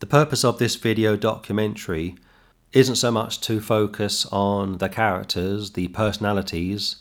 The purpose of this video documentary isn't so much to focus on the characters, the personalities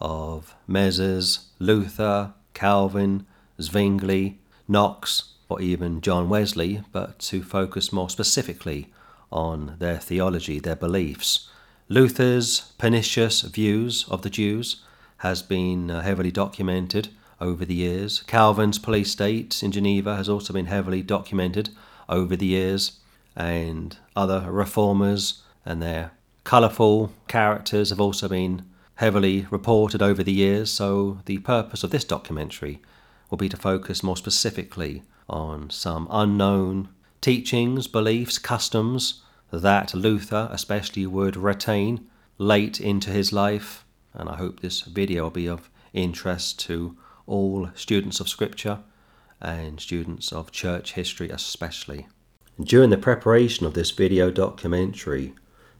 of Mezes, Luther, Calvin, Zwingli, Knox, or even John Wesley, but to focus more specifically on their theology, their beliefs. Luther's pernicious views of the Jews has been uh, heavily documented over the years. Calvin's police state in Geneva has also been heavily documented over the years, and other reformers and their colourful characters have also been heavily reported over the years. So, the purpose of this documentary will be to focus more specifically on some unknown teachings, beliefs, customs that Luther especially would retain late into his life. And I hope this video will be of interest to all students of Scripture and students of church history especially. During the preparation of this video documentary,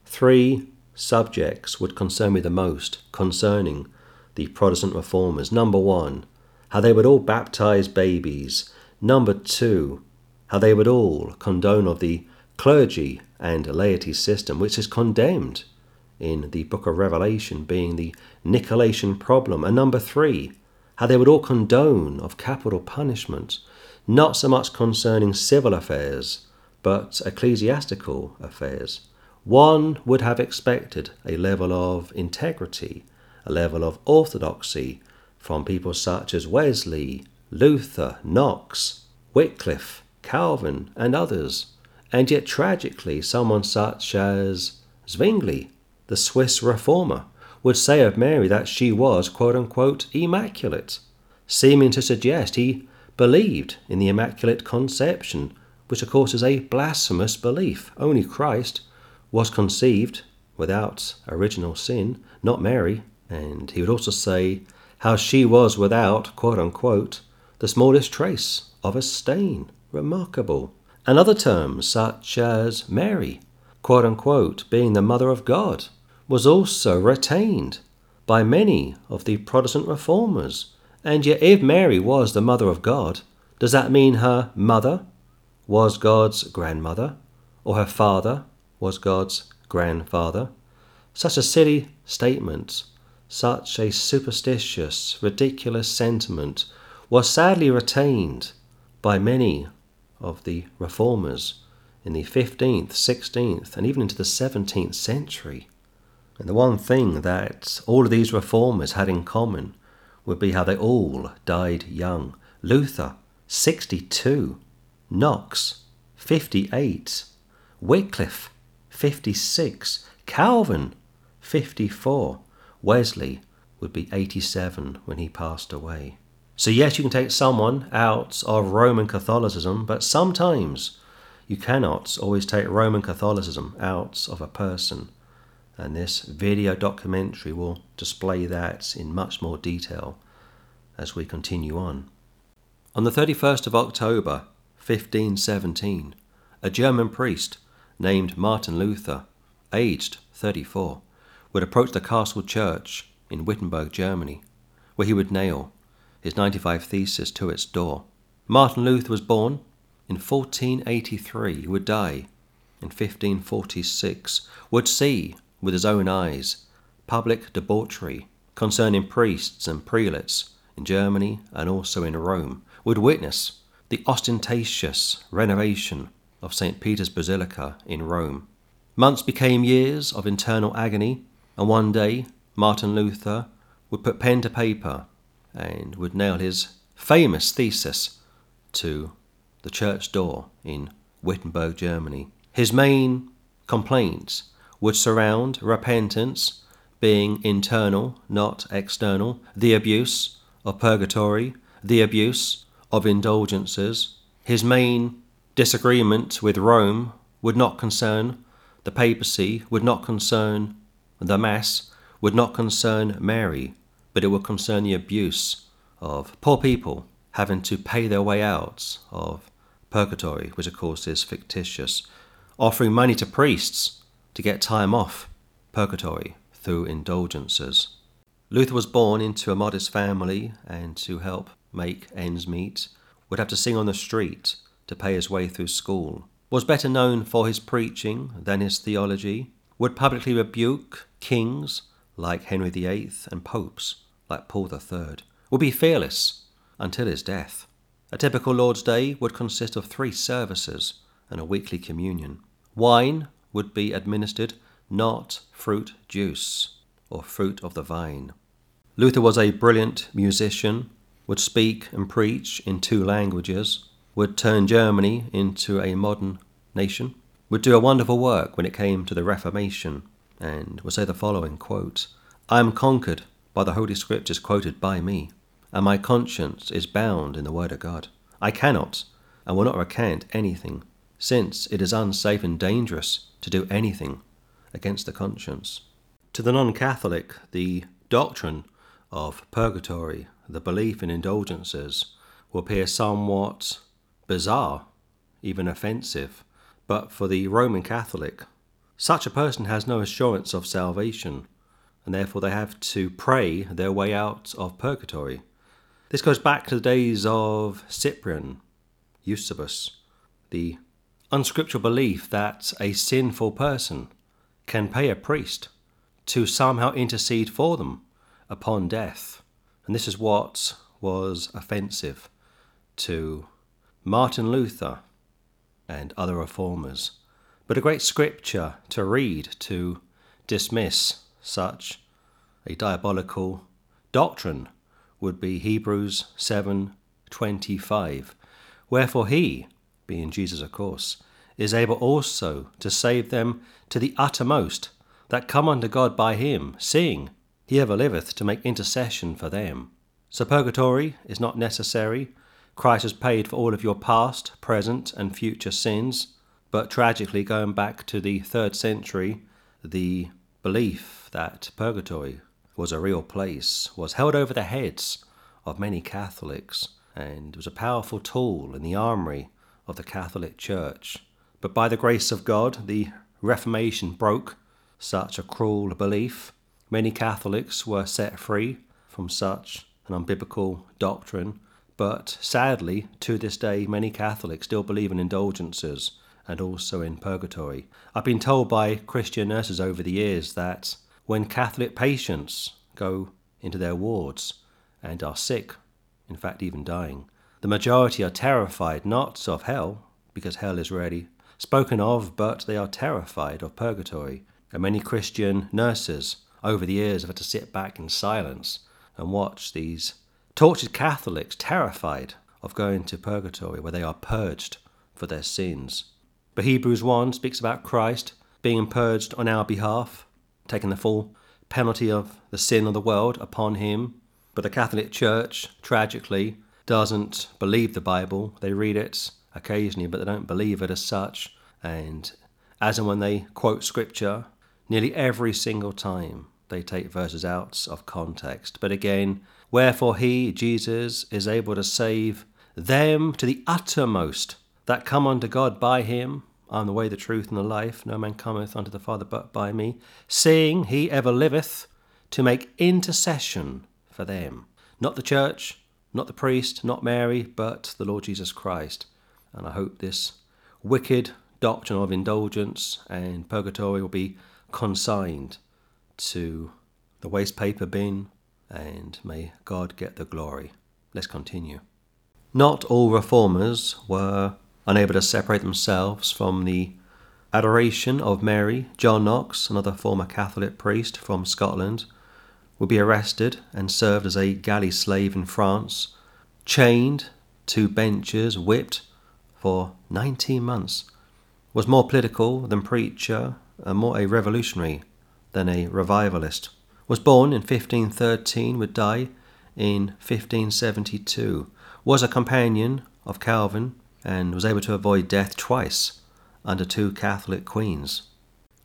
three subjects would concern me the most concerning the Protestant reformers. Number one, how they would all baptize babies. Number two, how they would all condone of the clergy and laity system, which is condemned in the book of Revelation, being the Nicolaitan problem. And number three, how they would all condone of capital punishment, not so much concerning civil affairs, but ecclesiastical affairs. One would have expected a level of integrity, a level of orthodoxy from people such as Wesley, Luther, Knox, Wycliffe, Calvin, and others. And yet, tragically, someone such as Zwingli, the Swiss reformer, would say of Mary that she was, quote unquote, immaculate, seeming to suggest he believed in the Immaculate Conception, which of course is a blasphemous belief. Only Christ was conceived without original sin, not Mary. And he would also say how she was without, quote unquote, the smallest trace of a stain. Remarkable. And other terms, such as Mary, quote unquote, being the mother of God, was also retained by many of the Protestant reformers. And yet, if Mary was the mother of God, does that mean her mother was God's grandmother, or her father was God's grandfather? Such a silly statement, such a superstitious, ridiculous sentiment was sadly retained by many of the reformers in the 15th, 16th, and even into the 17th century. And the one thing that all of these reformers had in common would be how they all died young. Luther, 62. Knox, 58. Wycliffe, 56. Calvin, 54. Wesley would be 87 when he passed away. So, yes, you can take someone out of Roman Catholicism, but sometimes you cannot always take Roman Catholicism out of a person and this video documentary will display that in much more detail as we continue on. On the 31st of October 1517, a German priest named Martin Luther, aged 34, would approach the castle church in Wittenberg, Germany, where he would nail his 95 Theses to its door. Martin Luther was born in 1483, he would die in 1546, would see with his own eyes public debauchery concerning priests and prelates in Germany and also in Rome, would witness the ostentatious renovation of St. Peter's Basilica in Rome. Months became years of internal agony, and one day Martin Luther would put pen to paper and would nail his famous thesis to the church door in Wittenberg, Germany. His main complaints would surround repentance being internal, not external, the abuse of purgatory, the abuse of indulgences. His main disagreement with Rome would not concern the papacy, would not concern the Mass, would not concern Mary, but it would concern the abuse of poor people having to pay their way out of purgatory, which of course is fictitious, offering money to priests to get time off purgatory through indulgences. Luther was born into a modest family and to help make ends meet would have to sing on the street to pay his way through school. was better known for his preaching than his theology, would publicly rebuke kings like Henry VIII and popes like Paul III, would be fearless until his death. A typical Lord's Day would consist of three services and a weekly communion. Wine would be administered, not fruit juice or fruit of the vine. Luther was a brilliant musician, would speak and preach in two languages, would turn Germany into a modern nation, would do a wonderful work when it came to the Reformation, and would say the following quote, I am conquered by the Holy Scriptures quoted by me, and my conscience is bound in the Word of God. I cannot and will not recant anything, since it is unsafe and dangerous to do anything against the conscience. To the non Catholic, the doctrine of purgatory, the belief in indulgences, will appear somewhat bizarre, even offensive. But for the Roman Catholic, such a person has no assurance of salvation, and therefore they have to pray their way out of purgatory. This goes back to the days of Cyprian, Eusebius, the unscriptural belief that a sinful person can pay a priest to somehow intercede for them upon death. And this is what was offensive to Martin Luther and other reformers, but a great scripture to read to dismiss such a diabolical doctrine would be Hebrews 7:25 wherefore he being Jesus of course is able also to save them to the uttermost that come unto God by him seeing he ever liveth to make intercession for them. So purgatory is not necessary. Christ has paid for all of your past, present, and future sins. But tragically, going back to the third century, the belief that purgatory was a real place was held over the heads of many Catholics and was a powerful tool in the armory of the Catholic Church. But by the grace of God, the Reformation broke such a cruel belief Many Catholics were set free from such an unbiblical doctrine, but sadly, to this day, many Catholics still believe in indulgences and also in purgatory. I've been told by Christian nurses over the years that when Catholic patients go into their wards and are sick, in fact, even dying, the majority are terrified not of hell, because hell is rarely spoken of, but they are terrified of purgatory. And many Christian nurses over the years, I've had to sit back in silence and watch these tortured Catholics terrified of going to purgatory where they are purged for their sins. But Hebrews 1 speaks about Christ being purged on our behalf, taking the full penalty of the sin of the world upon him. But the Catholic Church, tragically, doesn't believe the Bible. They read it occasionally, but they don't believe it as such. And as and when they quote scripture, nearly every single time they take verses out of context. But again, wherefore he, Jesus, is able to save them to the uttermost that come unto God by him. I am the way, the truth, and the life. No man cometh unto the Father but by me. Seeing he ever liveth to make intercession for them. Not the church, not the priest, not Mary, but the Lord Jesus Christ. And I hope this wicked doctrine of indulgence and purgatory will be consigned to the waste paper bin, and may God get the glory. Let's continue. Not all reformers were unable to separate themselves from the adoration of Mary. John Knox, another former Catholic priest from Scotland, would be arrested and served as a galley slave in France, chained to benches, whipped for 19 months, was more political than preacher, and more a revolutionary than a revivalist. Was born in 1513, would die in 1572. Was a companion of Calvin and was able to avoid death twice under two Catholic queens.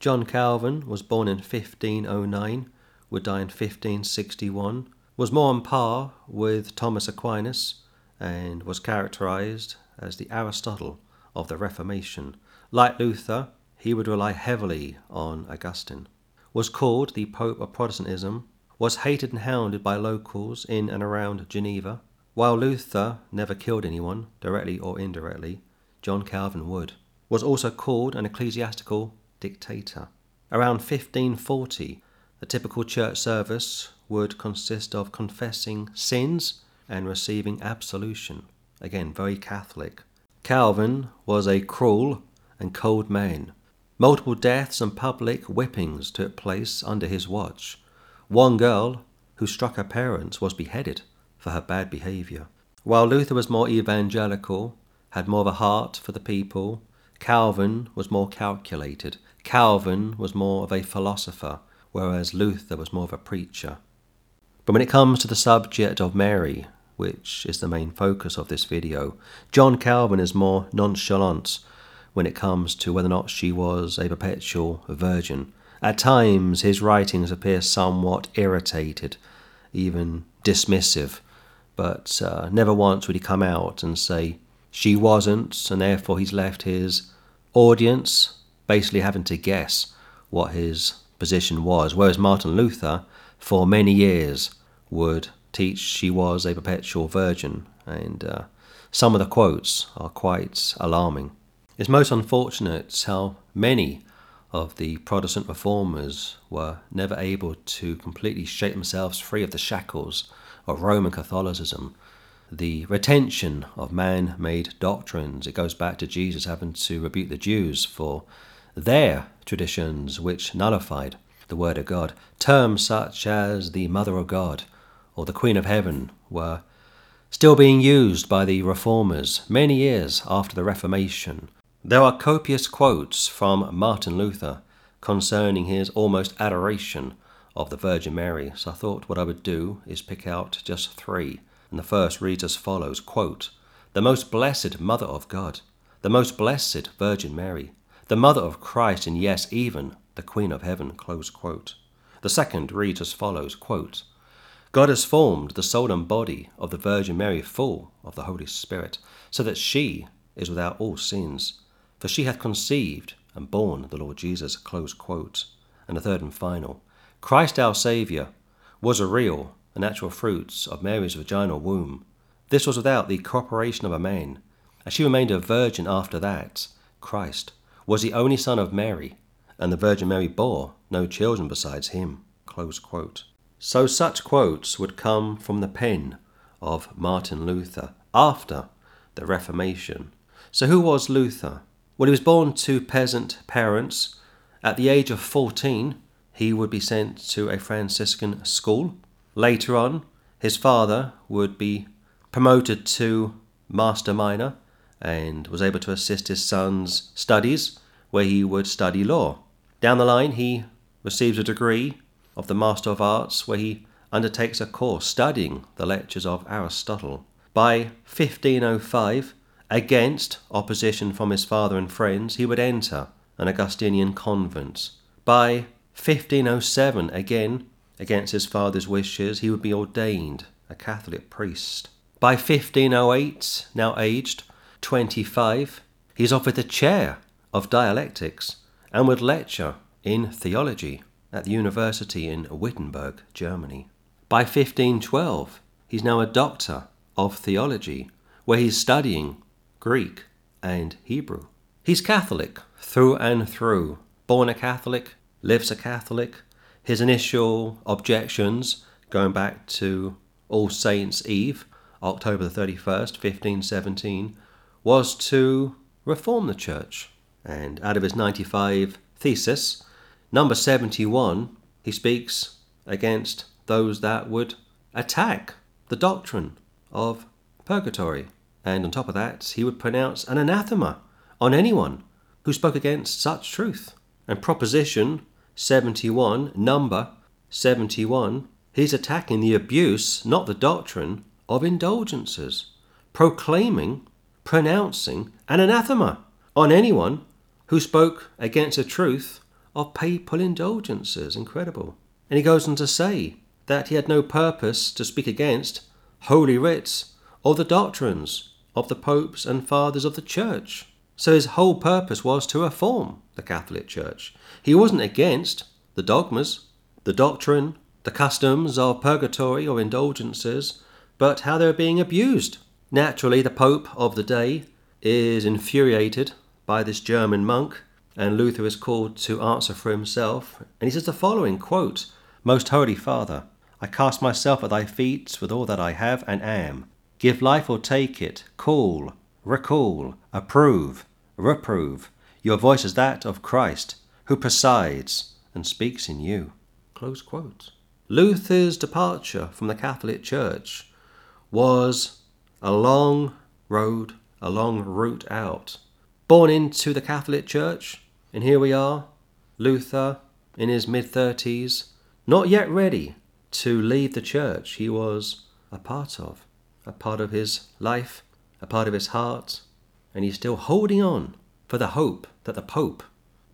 John Calvin was born in 1509, would die in 1561, was more on par with Thomas Aquinas, and was characterized as the Aristotle of the Reformation. Like Luther, he would rely heavily on Augustine was called the Pope of Protestantism, was hated and hounded by locals in and around Geneva. While Luther never killed anyone, directly or indirectly, John Calvin would. was also called an ecclesiastical dictator. Around 1540, a typical church service would consist of confessing sins and receiving absolution. Again, very Catholic. Calvin was a cruel and cold man. Multiple deaths and public whippings took place under his watch. One girl who struck her parents was beheaded for her bad behavior. While Luther was more evangelical, had more of a heart for the people, Calvin was more calculated. Calvin was more of a philosopher, whereas Luther was more of a preacher. But when it comes to the subject of Mary, which is the main focus of this video, John Calvin is more nonchalant when it comes to whether or not she was a perpetual virgin. At times, his writings appear somewhat irritated, even dismissive, but uh, never once would he come out and say she wasn't, and therefore he's left his audience basically having to guess what his position was. Whereas Martin Luther, for many years, would teach she was a perpetual virgin, and uh, some of the quotes are quite alarming. It's most unfortunate how many of the Protestant reformers were never able to completely shake themselves free of the shackles of Roman Catholicism. The retention of man made doctrines, it goes back to Jesus having to rebuke the Jews for their traditions which nullified the Word of God. Terms such as the Mother of God or the Queen of Heaven were still being used by the reformers many years after the Reformation there are copious quotes from Martin Luther concerning his almost adoration of the Virgin Mary, so I thought what I would do is pick out just three. And the first reads as follows quote, The most blessed Mother of God, the most blessed Virgin Mary, the Mother of Christ, and yes, even the Queen of Heaven. The second reads as follows quote, God has formed the soul and body of the Virgin Mary full of the Holy Spirit, so that she is without all sins for she hath conceived and borne the Lord Jesus. And the third and final. Christ our Saviour was a real and natural fruit of Mary's vaginal womb. This was without the cooperation of a man. and she remained a virgin after that, Christ was the only son of Mary, and the Virgin Mary bore no children besides him. So such quotes would come from the pen of Martin Luther after the Reformation. So who was Luther? Well, he was born to peasant parents. At the age of 14, he would be sent to a Franciscan school. Later on, his father would be promoted to master miner and was able to assist his son's studies, where he would study law. Down the line, he receives a degree of the Master of Arts, where he undertakes a course studying the lectures of Aristotle. By 1505, Against opposition from his father and friends, he would enter an Augustinian convent. By 1507, again, against his father's wishes, he would be ordained a Catholic priest. By 1508, now aged 25, he is offered the chair of dialectics and would lecture in theology at the university in Wittenberg, Germany. By 1512, he's now a doctor of theology, where he's studying Greek, and Hebrew. He's Catholic through and through. Born a Catholic, lives a Catholic. His initial objections, going back to All Saints' Eve, October the 31st, 1517, was to reform the church. And out of his 95 thesis, number 71, he speaks against those that would attack the doctrine of purgatory. And on top of that, he would pronounce an anathema on anyone who spoke against such truth. And Proposition 71, number 71, he's attacking the abuse, not the doctrine, of indulgences, proclaiming, pronouncing an anathema on anyone who spoke against the truth of papal indulgences. Incredible. And he goes on to say that he had no purpose to speak against holy writs or the doctrines of the popes and fathers of the church. So his whole purpose was to reform the Catholic Church. He wasn't against the dogmas, the doctrine, the customs of purgatory or indulgences, but how they were being abused. Naturally, the Pope of the day is infuriated by this German monk, and Luther is called to answer for himself. And he says the following quote, Most Holy Father, I cast myself at thy feet with all that I have and am. Give life or take it, call, recall, approve, reprove. Your voice is that of Christ, who presides and speaks in you. Close quote. Luther's departure from the Catholic Church was a long road, a long route out. Born into the Catholic Church, and here we are, Luther in his mid 30s, not yet ready to leave the church he was a part of, a part of his life, a part of his heart, and he's still holding on for the hope that the Pope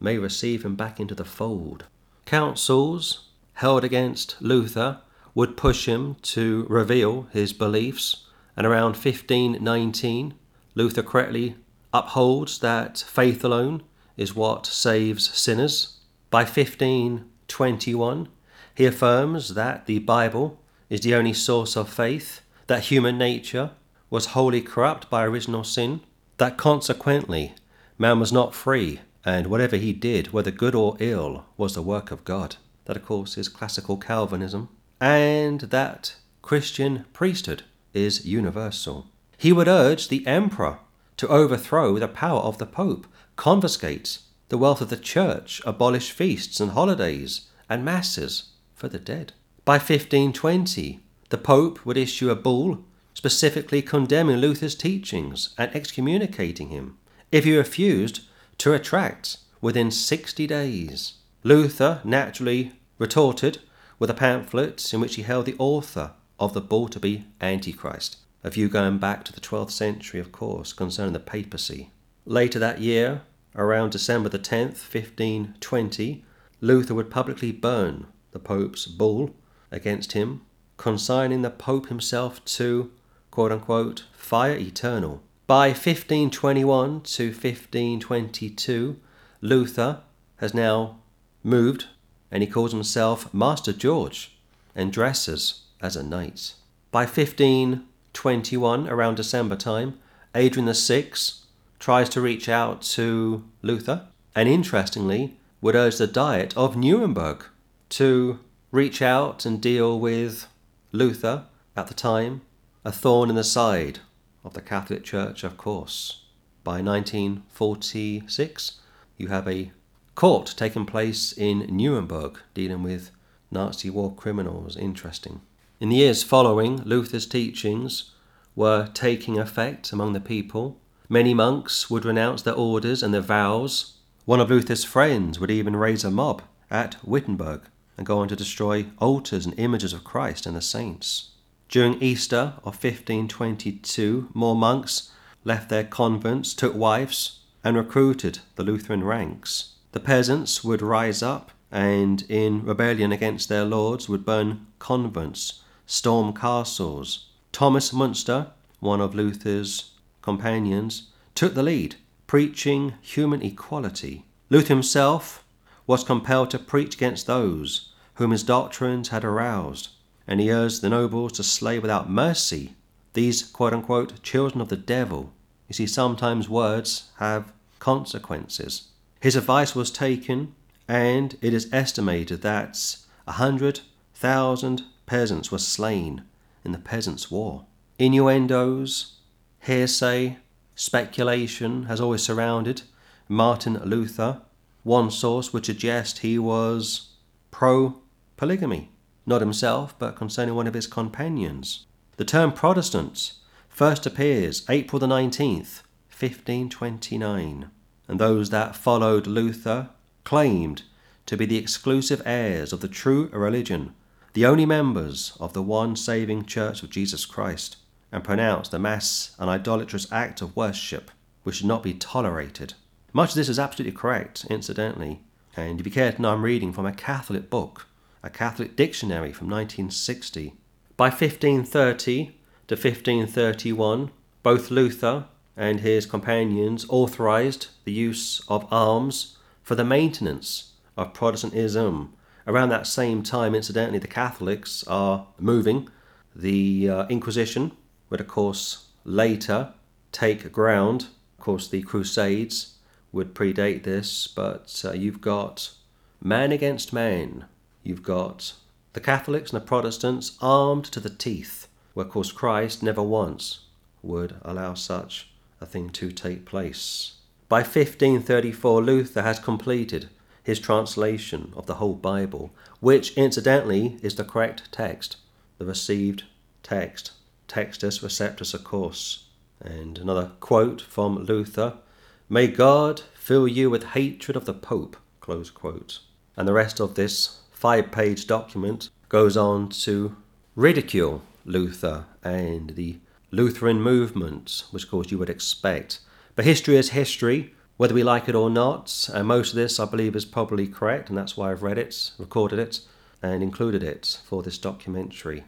may receive him back into the fold. Councils held against Luther would push him to reveal his beliefs, and around 1519, Luther correctly upholds that faith alone is what saves sinners. By 1521, he affirms that the Bible is the only source of faith, that human nature was wholly corrupt by original sin, that consequently man was not free, and whatever he did, whether good or ill, was the work of God. That, of course, is classical Calvinism, and that Christian priesthood is universal. He would urge the emperor to overthrow the power of the pope, confiscate the wealth of the church, abolish feasts and holidays and masses for the dead. By 1520, the pope would issue a bull specifically condemning Luther's teachings and excommunicating him if he refused to retract within 60 days. Luther naturally retorted with a pamphlet in which he held the author of the bull to be Antichrist, a view going back to the 12th century, of course, concerning the papacy. Later that year, around December the 10th, 1520, Luther would publicly burn the Pope's bull against him, consigning the Pope himself to, quote unquote, fire eternal. By 1521 to 1522, Luther has now moved, and he calls himself Master George and dresses as a knight. By 1521, around December time, Adrian VI tries to reach out to Luther, and interestingly, would urge the Diet of Nuremberg to reach out and deal with Luther at the time, a thorn in the side of the Catholic Church, of course. By 1946, you have a court taking place in Nuremberg dealing with Nazi war criminals. Interesting. In the years following, Luther's teachings were taking effect among the people. Many monks would renounce their orders and their vows. One of Luther's friends would even raise a mob at Wittenberg and go on to destroy altars and images of Christ and the saints. During Easter of 1522, more monks left their convents, took wives, and recruited the Lutheran ranks. The peasants would rise up and, in rebellion against their lords, would burn convents, storm castles. Thomas Müntzer, one of Luther's companions, took the lead, preaching human equality. Luther himself was compelled to preach against those whom his doctrines had aroused, and he urged the nobles to slay without mercy these quote unquote children of the devil. You see, sometimes words have consequences. His advice was taken, and it is estimated that a hundred thousand peasants were slain in the Peasants' War. Innuendos, hearsay, speculation has always surrounded Martin Luther. One source would suggest he was pro polygamy, not himself, but concerning one of his companions. The term Protestant first appears April the 19th, 1529 and those that followed Luther claimed to be the exclusive heirs of the true religion, the only members of the one saving Church of Jesus Christ, and pronounce the Mass an idolatrous act of worship which should not be tolerated. Much of this is absolutely correct, incidentally, and if you care to know, I'm reading from a Catholic book, a Catholic dictionary from 1960. By 1530 to 1531, both Luther and his companions authorized the use of arms for the maintenance of Protestantism. Around that same time, incidentally, the Catholics are moving. The uh, Inquisition would, of course, later take ground. Of course, the Crusades would predate this, but uh, you've got man against man. You've got the Catholics and the Protestants armed to the teeth, where, of course, Christ never once would allow such a thing to take place. By 1534, Luther has completed his translation of the whole Bible, which incidentally is the correct text, the received text, Textus Receptus, of course. And another quote from Luther May God fill you with hatred of the Pope, close quote. And the rest of this five page document goes on to ridicule Luther and the Lutheran movement, which of course you would expect. But history is history, whether we like it or not. And most of this, I believe, is probably correct, and that's why I've read it, recorded it, and included it for this documentary.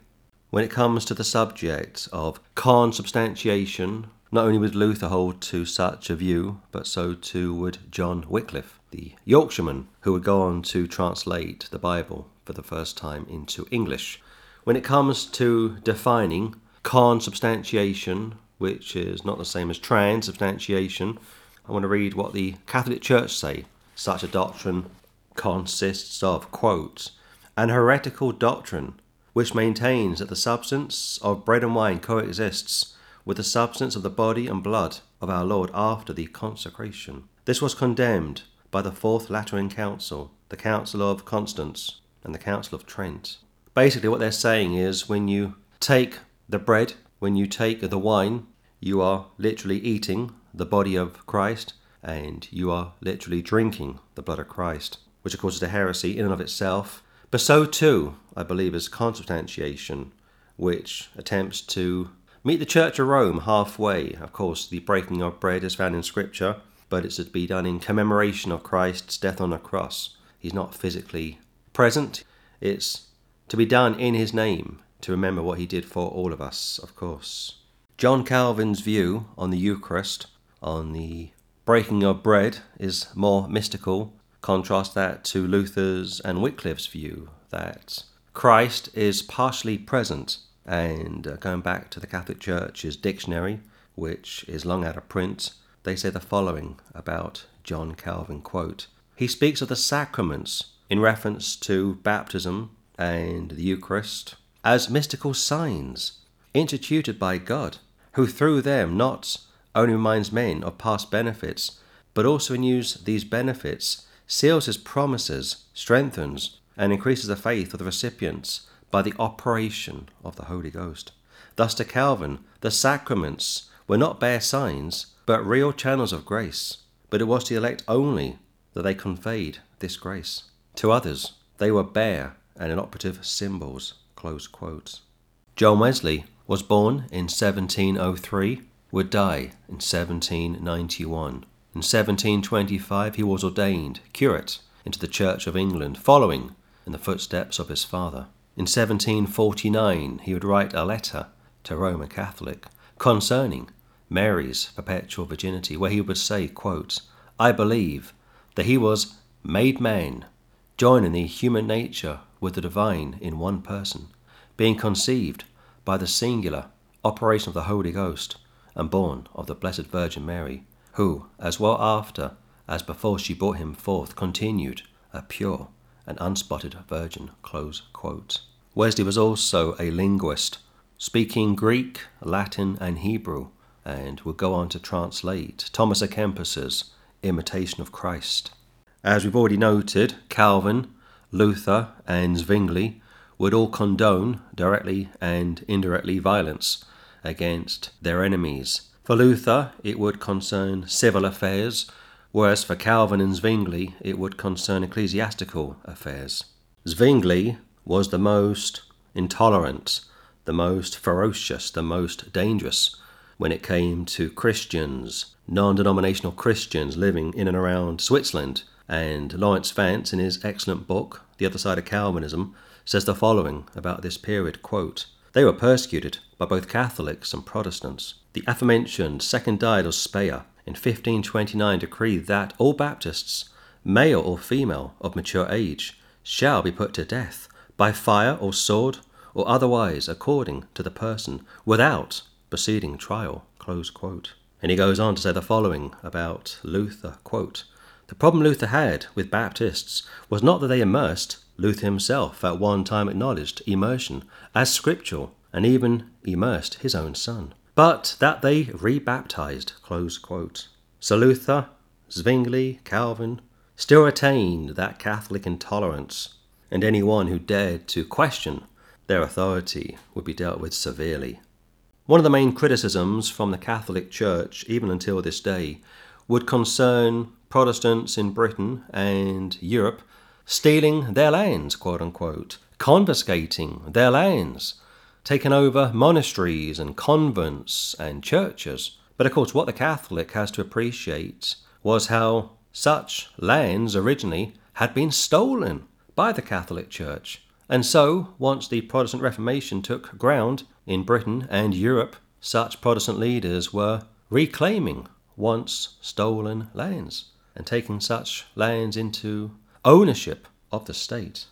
When it comes to the subject of consubstantiation, not only would Luther hold to such a view, but so too would John Wycliffe, the Yorkshireman, who would go on to translate the Bible for the first time into English. When it comes to defining consubstantiation, which is not the same as transubstantiation, I want to read what the Catholic Church say. Such a doctrine consists of, quote, an heretical doctrine which maintains that the substance of bread and wine coexists with the substance of the body and blood of our Lord after the consecration. This was condemned by the Fourth Lateran Council, the Council of Constance, and the Council of Trent. Basically, what they're saying is when you take the bread, when you take the wine, you are literally eating the body of Christ and you are literally drinking the blood of Christ, which of course is a heresy in and of itself. But so too, I believe, is consubstantiation, which attempts to Meet the Church of Rome halfway. Of course, the breaking of bread is found in Scripture, but it's to be done in commemoration of Christ's death on the cross. He's not physically present, it's to be done in his name, to remember what he did for all of us, of course. John Calvin's view on the Eucharist, on the breaking of bread, is more mystical. Contrast that to Luther's and Wycliffe's view that Christ is partially present and uh, going back to the Catholic Church's dictionary, which is long out of print, they say the following about John Calvin quote, He speaks of the sacraments in reference to baptism and the Eucharist as mystical signs instituted by God, who through them not only reminds men of past benefits, but also renews these benefits, seals his promises, strengthens and increases the faith of the recipients by the operation of the Holy Ghost. Thus, to Calvin, the sacraments were not bare signs, but real channels of grace. But it was to the elect only that they conveyed this grace. To others, they were bare and inoperative symbols. John Wesley was born in 1703, would die in 1791. In 1725, he was ordained curate into the Church of England, following in the footsteps of his father. In 1749, he would write a letter to Roman Catholic concerning Mary's perpetual virginity, where he would say, quote, I believe that he was made man, joining the human nature with the divine in one person, being conceived by the singular operation of the Holy Ghost, and born of the Blessed Virgin Mary, who, as well after as before she brought him forth, continued a pure and unspotted virgin. Wesley was also a linguist, speaking Greek, Latin, and Hebrew, and would go on to translate Thomas à Kempis's Imitation of Christ. As we've already noted, Calvin, Luther, and Zwingli would all condone, directly and indirectly, violence against their enemies. For Luther, it would concern civil affairs, whereas for Calvin and Zwingli it would concern ecclesiastical affairs. Zwingli was the most intolerant, the most ferocious, the most dangerous when it came to Christians, non denominational Christians living in and around Switzerland. And Laurence Vance, in his excellent book, The Other Side of Calvinism, says the following about this period quote, They were persecuted by both Catholics and Protestants. The aforementioned Second Diet of Speyer in 1529 decreed that all Baptists, male or female of mature age, shall be put to death by fire or sword or otherwise according to the person without proceeding trial. And he goes on to say the following about Luther quote, The problem Luther had with Baptists was not that they immersed, Luther himself at one time acknowledged immersion as scriptural and even immersed his own son, but that they rebaptized. Close quote. So Luther, Zwingli, Calvin still retained that Catholic intolerance, and anyone who dared to question their authority would be dealt with severely. One of the main criticisms from the Catholic Church, even until this day, would concern Protestants in Britain and Europe stealing their lands, quote unquote, confiscating their lands, taking over monasteries and convents and churches. But of course, what the Catholic has to appreciate was how such lands originally had been stolen by the Catholic Church. And so, once the Protestant Reformation took ground, in Britain and Europe, such Protestant leaders were reclaiming once stolen lands and taking such lands into ownership of the state.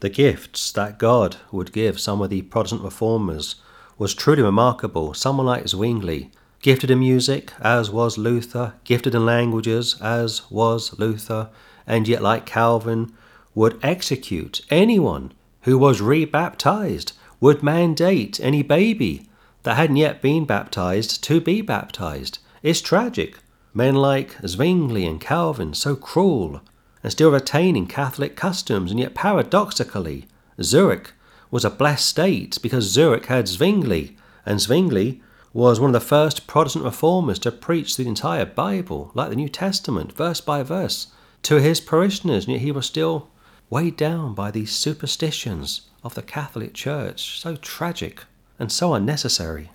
The gifts that God would give some of the Protestant reformers was truly remarkable. Someone like Zwingli, gifted in music, as was Luther, gifted in languages, as was Luther, and yet, like Calvin, would execute anyone who was rebaptized would mandate any baby that hadn't yet been baptized to be baptized. It's tragic. Men like Zwingli and Calvin, so cruel, and still retaining Catholic customs, and yet paradoxically, Zurich was a blessed state because Zurich had Zwingli, and Zwingli was one of the first Protestant reformers to preach the entire Bible, like the New Testament, verse by verse, to his parishioners, and yet he was still weighed down by these superstitions of the Catholic Church, so tragic and so unnecessary.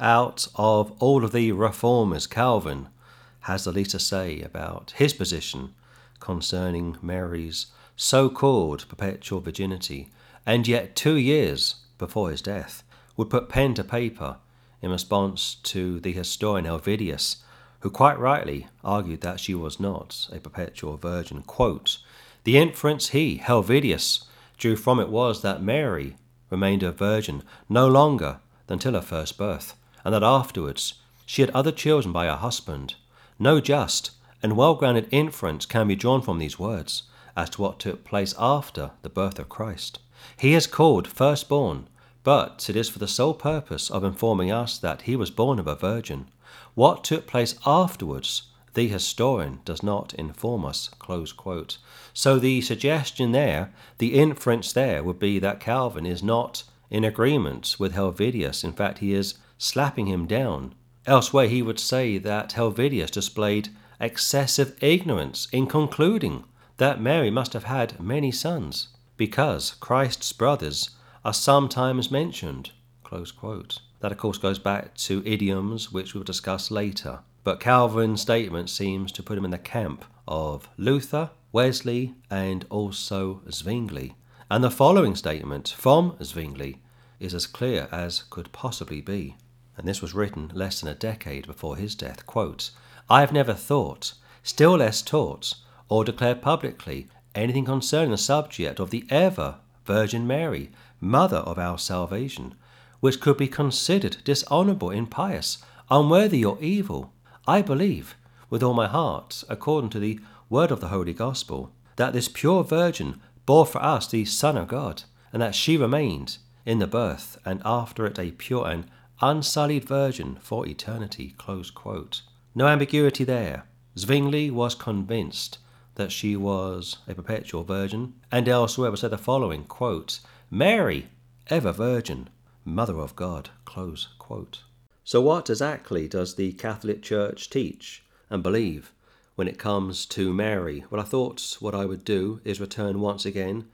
Out of all of the reformers, Calvin has the least to say about his position concerning Mary's so called perpetual virginity, and yet two years before his death would put pen to paper in response to the historian Helvidius, who quite rightly argued that she was not a perpetual virgin. Quote, the inference he, Helvidius, drew from it was that Mary remained a virgin no longer than till her first birth, and that afterwards she had other children by her husband. No just and well grounded inference can be drawn from these words as to what took place after the birth of Christ. He is called firstborn, but it is for the sole purpose of informing us that he was born of a virgin. What took place afterwards the historian does not inform us. So the suggestion there, the inference there, would be that Calvin is not in agreement with Helvidius. In fact, he is slapping him down. Elsewhere, he would say that Helvidius displayed excessive ignorance in concluding that Mary must have had many sons, because Christ's brothers are sometimes mentioned. That, of course, goes back to idioms which we'll discuss later. But Calvin's statement seems to put him in the camp of Luther, Wesley, and also Zwingli. And the following statement from Zwingli is as clear as could possibly be. And this was written less than a decade before his death. Quote, I have never thought, still less taught, or declared publicly anything concerning the subject of the ever Virgin Mary, Mother of our salvation, which could be considered dishonourable, impious, unworthy, or evil I believe with all my heart, according to the word of the Holy Gospel, that this pure Virgin bore for us the Son of God, and that she remained in the birth and after it a pure and unsullied Virgin for eternity. No ambiguity there. Zwingli was convinced that she was a perpetual virgin, and elsewhere was said the following quote, Mary, ever virgin, Mother of God. close quote. So, what exactly does the Catholic Church teach and believe when it comes to Mary? Well, I thought what I would do is return once again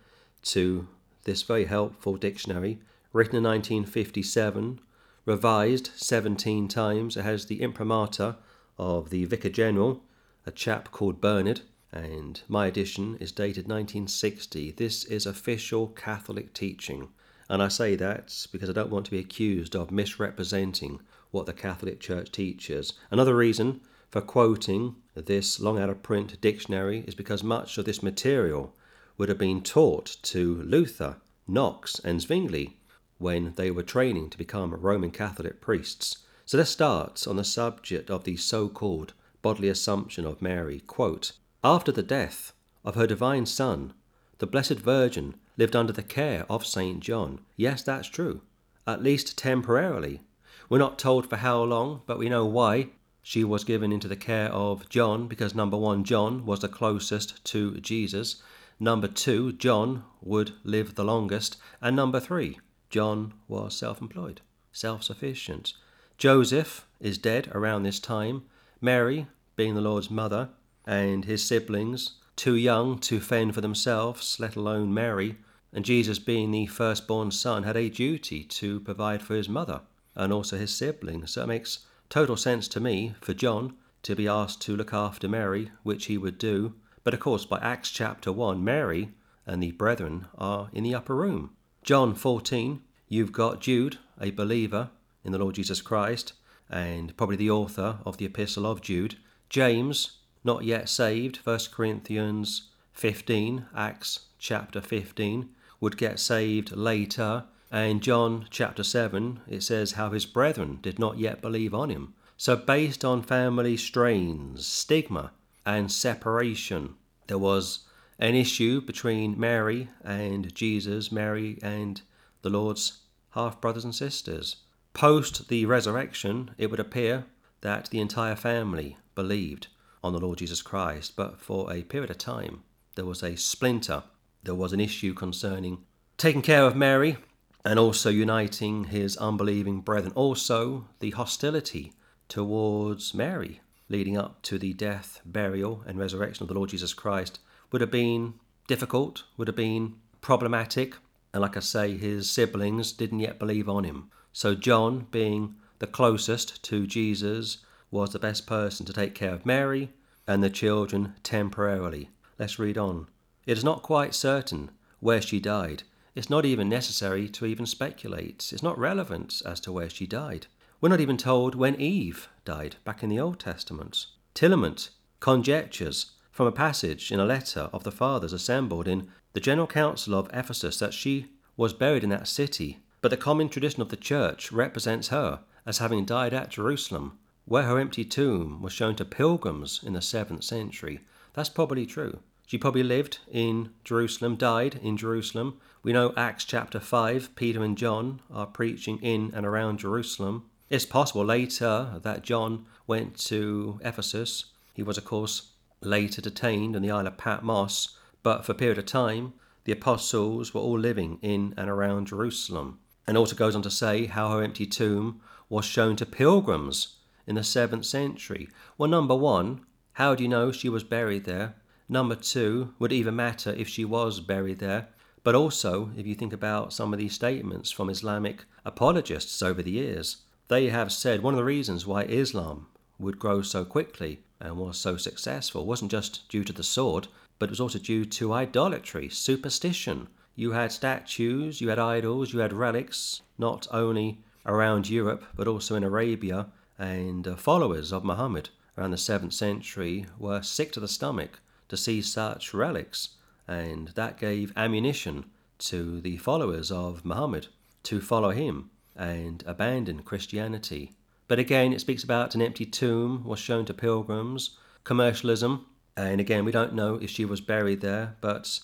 to this very helpful dictionary, written in 1957, revised 17 times. It has the imprimatur of the Vicar General, a chap called Bernard, and my edition is dated 1960. This is official Catholic teaching, and I say that because I don't want to be accused of misrepresenting what the Catholic Church teaches. Another reason for quoting this long out of print dictionary is because much of this material would have been taught to Luther, Knox, and Zwingli when they were training to become Roman Catholic priests. So let's start on the subject of the so called bodily assumption of Mary. Quote, After the death of her divine Son, the Blessed Virgin lived under the care of St. John. Yes, that's true, at least temporarily. We're not told for how long, but we know why she was given into the care of John because number one, John was the closest to Jesus. Number two, John would live the longest. And number three, John was self employed, self sufficient. Joseph is dead around this time. Mary, being the Lord's mother, and his siblings, too young to fend for themselves, let alone marry, and Jesus, being the firstborn son, had a duty to provide for his mother and also his siblings. So it makes total sense to me for John to be asked to look after Mary, which he would do. But of course, by Acts chapter 1, Mary and the brethren are in the upper room. John 14, you've got Jude, a believer in the Lord Jesus Christ, and probably the author of the Epistle of Jude. James, not yet saved, 1 Corinthians 15, Acts chapter 15, would get saved later And John chapter 7, it says how his brethren did not yet believe on him. So, based on family strains, stigma, and separation, there was an issue between Mary and Jesus, Mary and the Lord's half brothers and sisters. Post the resurrection, it would appear that the entire family believed on the Lord Jesus Christ, but for a period of time, there was a splinter. There was an issue concerning taking care of Mary and also uniting his unbelieving brethren. Also, the hostility towards Mary leading up to the death, burial, and resurrection of the Lord Jesus Christ would have been difficult, would have been problematic. And like I say, his siblings didn't yet believe on him. So, John, being the closest to Jesus, was the best person to take care of Mary and the children temporarily. Let's read on. It is not quite certain where she died it's not even necessary to even speculate. It's not relevant as to where she died. We're not even told when Eve died back in the Old Testament. Tillemont conjectures from a passage in a letter of the fathers assembled in the General Council of Ephesus that she was buried in that city, but the common tradition of the Church represents her as having died at Jerusalem, where her empty tomb was shown to pilgrims in the 7th century. That's probably true. She probably lived in Jerusalem, died in Jerusalem. We know Acts chapter 5, Peter and John are preaching in and around Jerusalem. It's possible later that John went to Ephesus. He was, of course, later detained on the Isle of Patmos, but for a period of time, the apostles were all living in and around Jerusalem. And also goes on to say how her empty tomb was shown to pilgrims in the 7th century. Well, number one, how do you know she was buried there? Number two, would even matter if she was buried there. But also, if you think about some of these statements from Islamic apologists over the years, they have said one of the reasons why Islam would grow so quickly and was so successful wasn't just due to the sword, but it was also due to idolatry, superstition. You had statues, you had idols, you had relics, not only around Europe, but also in Arabia, and uh, followers of Muhammad around the 7th century were sick to the stomach to see such relics, and that gave ammunition to the followers of Muhammad to follow him and abandon Christianity. But again, it speaks about an empty tomb was shown to pilgrims, commercialism, and again, we don't know if she was buried there, but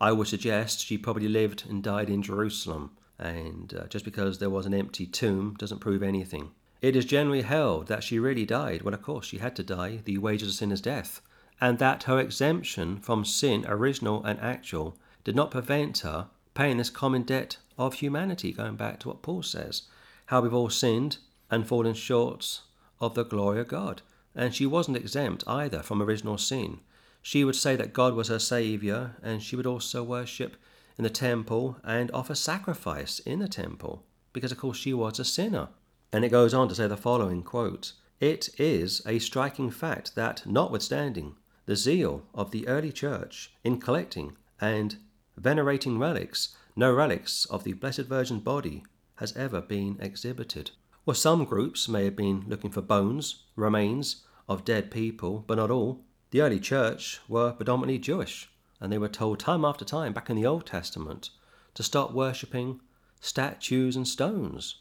I would suggest she probably lived and died in Jerusalem. And uh, just because there was an empty tomb doesn't prove anything. It is generally held that she really died. Well, of course, she had to die. The wages of sin is death and that her exemption from sin, original and actual, did not prevent her paying this common debt of humanity, going back to what Paul says, how we've all sinned and fallen short of the glory of God. And she wasn't exempt either from original sin. She would say that God was her Saviour, and she would also worship in the temple and offer sacrifice in the temple, because of course she was a sinner. And it goes on to say the following quote, It is a striking fact that, notwithstanding the zeal of the early church in collecting and venerating relics, no relics of the Blessed Virgin's body has ever been exhibited. Well, some groups may have been looking for bones, remains of dead people, but not all. The early church were predominantly Jewish, and they were told time after time back in the Old Testament to stop worshipping statues and stones.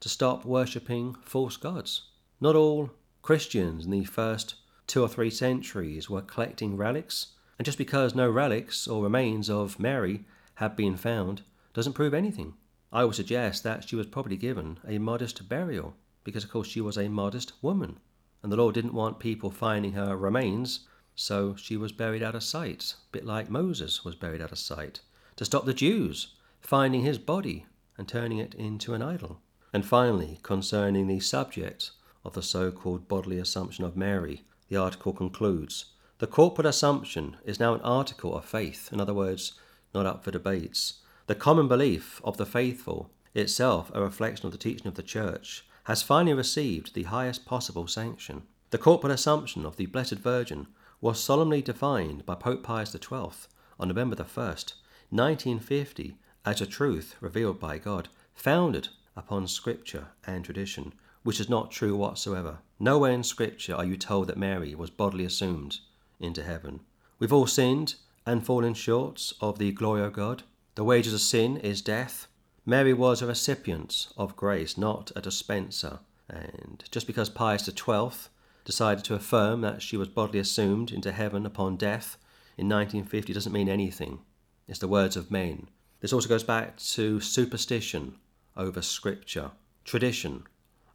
to stop worshipping false gods. Not all Christians in the first two or three centuries were collecting relics, and just because no relics or remains of Mary have been found doesn't prove anything. I would suggest that she was probably given a modest burial, because of course she was a modest woman, and the Lord didn't want people finding her remains, so she was buried out of sight, a bit like Moses was buried out of sight, to stop the Jews finding his body and turning it into an idol. And finally, concerning the subject of the so called bodily assumption of Mary, the article concludes The corporal assumption is now an article of faith, in other words, not up for debates. The common belief of the faithful, itself a reflection of the teaching of the Church, has finally received the highest possible sanction. The corporal assumption of the Blessed Virgin was solemnly defined by Pope Pius XII on November the 1st, 1950, as a truth revealed by God, founded upon Scripture and tradition, which is not true whatsoever. Nowhere in Scripture are you told that Mary was bodily assumed into heaven. We've all sinned and fallen short of the glory of God. The wages of sin is death. Mary was a recipient of grace, not a dispenser. And just because Pius XII decided to affirm that she was bodily assumed into heaven upon death in 1950 doesn't mean anything. It's the words of men. This also goes back to superstition over scripture, tradition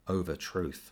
over truth.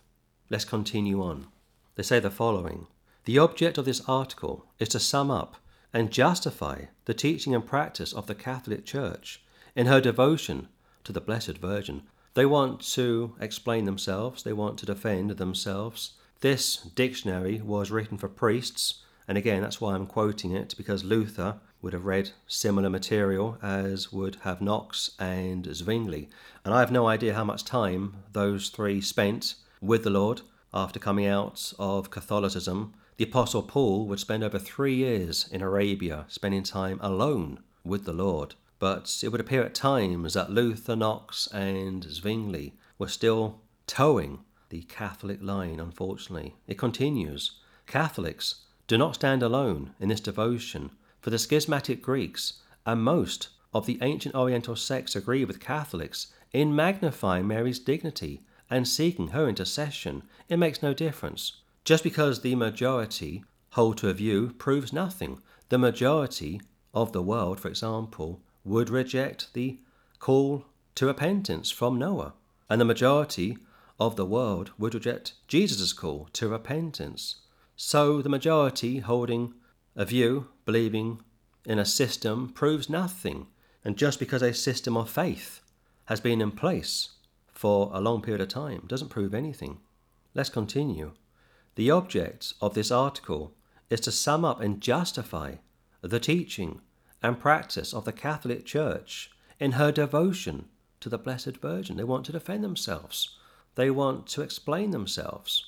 Let's continue on. They say the following The object of this article is to sum up and justify the teaching and practice of the Catholic Church in her devotion to the Blessed Virgin. They want to explain themselves, they want to defend themselves. This dictionary was written for priests, and again, that's why I'm quoting it, because Luther would have read similar material as would have Knox and Zwingli. And I have no idea how much time those three spent with the Lord after coming out of Catholicism. The Apostle Paul would spend over three years in Arabia, spending time alone with the Lord. But it would appear at times that Luther, Knox, and Zwingli were still towing the Catholic line, unfortunately. It continues Catholics do not stand alone in this devotion for the schismatic Greeks and most of the ancient Oriental sects agree with Catholics in magnifying Mary's dignity and seeking her intercession. It makes no difference. Just because the majority hold to a view proves nothing. The majority of the world, for example, would reject the call to repentance from Noah, and the majority of the world would reject Jesus' call to repentance. So the majority holding a view, believing in a system, proves nothing. And just because a system of faith has been in place for a long period of time doesn't prove anything. Let's continue. The object of this article is to sum up and justify the teaching and practice of the Catholic Church in her devotion to the Blessed Virgin. They want to defend themselves, they want to explain themselves,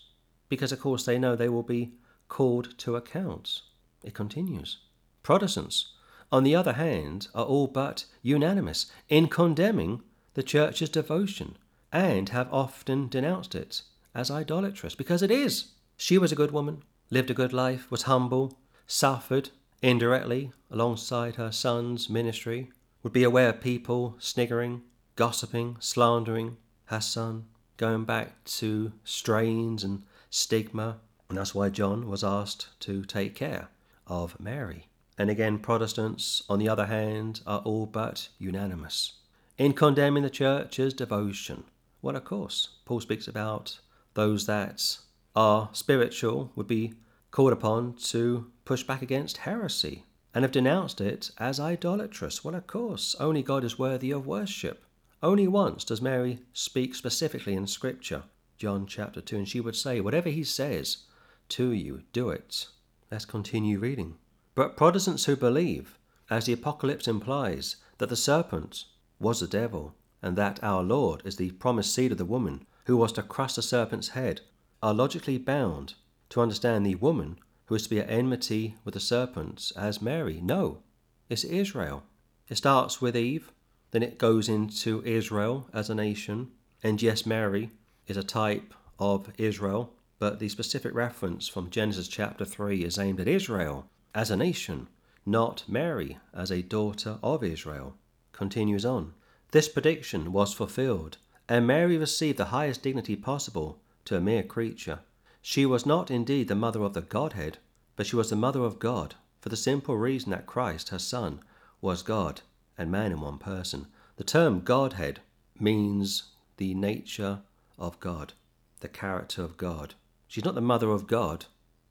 because, of course, they know they will be called to account. It continues. Protestants, on the other hand, are all but unanimous in condemning the Church's devotion and have often denounced it as idolatrous because it is. She was a good woman, lived a good life, was humble, suffered indirectly alongside her son's ministry, would be aware of people sniggering, gossiping, slandering her son, going back to strains and stigma, and that's why John was asked to take care of Mary. And again, Protestants, on the other hand, are all but unanimous in condemning the church's devotion. Well, of course, Paul speaks about those that are spiritual would be called upon to push back against heresy and have denounced it as idolatrous. Well, of course, only God is worthy of worship. Only once does Mary speak specifically in Scripture, John chapter 2, and she would say, Whatever he says to you, do it. Let's continue reading. But Protestants who believe, as the Apocalypse implies, that the serpent was the devil, and that our Lord is the promised seed of the woman who was to crush the serpent's head, are logically bound to understand the woman who is to be at enmity with the serpent as Mary. No, it's Israel. It starts with Eve, then it goes into Israel as a nation, and yes, Mary is a type of Israel, but the specific reference from Genesis chapter 3 is aimed at Israel as a nation, not Mary as a daughter of Israel. Continues on. This prediction was fulfilled and Mary received the highest dignity possible to a mere creature. She was not indeed the mother of the Godhead, but she was the mother of God, for the simple reason that Christ, her Son, was God and man in one person. The term Godhead means the nature of God, the character of God. She's not the mother of God,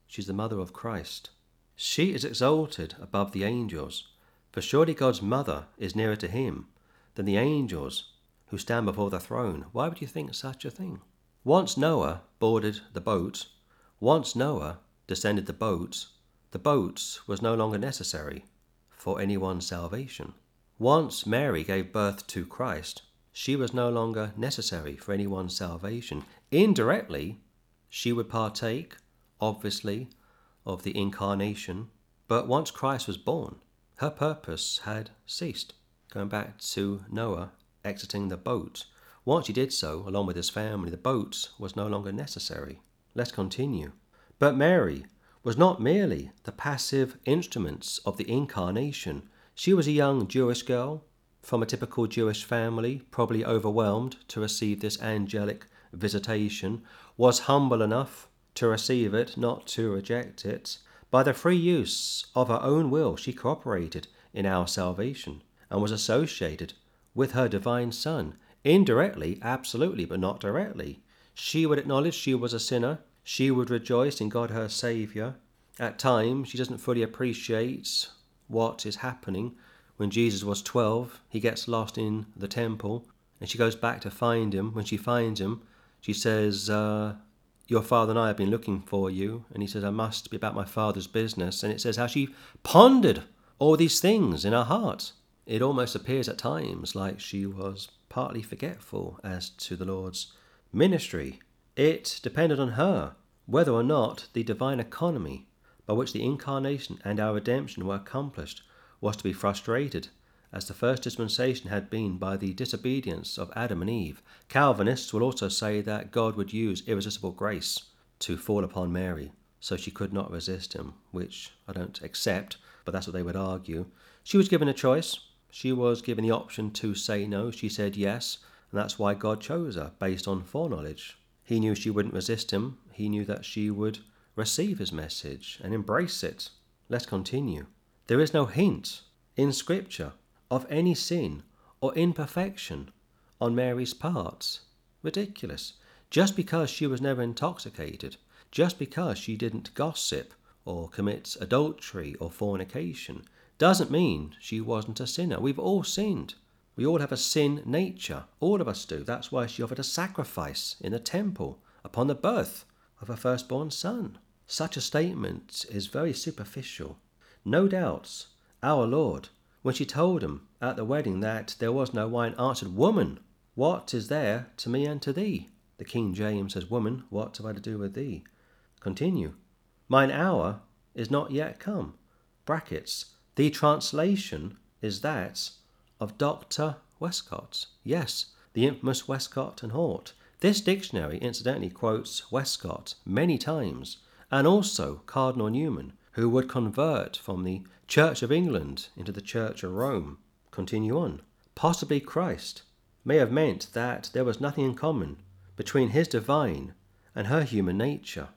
she's the mother of Christ. She is exalted above the angels, for surely God's mother is nearer to him than the angels who stand before the throne. Why would you think such a thing? Once Noah boarded the boat, once Noah descended the boat, the boat was no longer necessary for anyone's salvation. Once Mary gave birth to Christ, she was no longer necessary for anyone's salvation. Indirectly, she would partake, obviously, of the incarnation, but once Christ was born, her purpose had ceased. Going back to Noah exiting the boat. Once he did so, along with his family, the boat was no longer necessary. Let's continue. But Mary was not merely the passive instruments of the incarnation. She was a young Jewish girl from a typical Jewish family, probably overwhelmed to receive this angelic visitation, was humble enough to receive it, not to reject it. By the free use of her own will, she cooperated in our salvation and was associated with her divine Son. Indirectly, absolutely, but not directly. She would acknowledge she was a sinner. She would rejoice in God her Saviour. At times, she doesn't fully appreciate what is happening. When Jesus was 12, he gets lost in the temple, and she goes back to find him. When she finds him, she says, uh, Your father and I have been looking for you. And he says, I must be about my father's business. And it says how she pondered all these things in her heart. It almost appears at times like she was partly forgetful as to the Lord's ministry. It depended on her whether or not the divine economy by which the incarnation and our redemption were accomplished was to be frustrated, as the first dispensation had been by the disobedience of Adam and Eve. Calvinists will also say that God would use irresistible grace to fall upon Mary, so she could not resist him, which I don't accept, but that's what they would argue. She was given a choice. She was given the option to say no. She said yes, and that's why God chose her, based on foreknowledge. He knew she wouldn't resist him. He knew that she would receive his message and embrace it. Let's continue. There is no hint in Scripture of any sin or imperfection on Mary's part. Ridiculous. Just because she was never intoxicated, just because she didn't gossip or commit adultery or fornication, doesn't mean she wasn't a sinner. We've all sinned. We all have a sin nature. All of us do. That's why she offered a sacrifice in the temple upon the birth of her firstborn son. Such a statement is very superficial. No doubts, our Lord, when she told him at the wedding that there was no wine, answered, Woman, what is there to me and to thee? The King James says, Woman, what have I to do with thee? Continue. Mine hour is not yet come. Brackets. The translation is that of Dr. Westcott. Yes, the infamous Westcott and Hort. This dictionary incidentally quotes Westcott many times, and also Cardinal Newman, who would convert from the Church of England into the Church of Rome. Continue on. Possibly Christ may have meant that there was nothing in common between his divine and her human nature.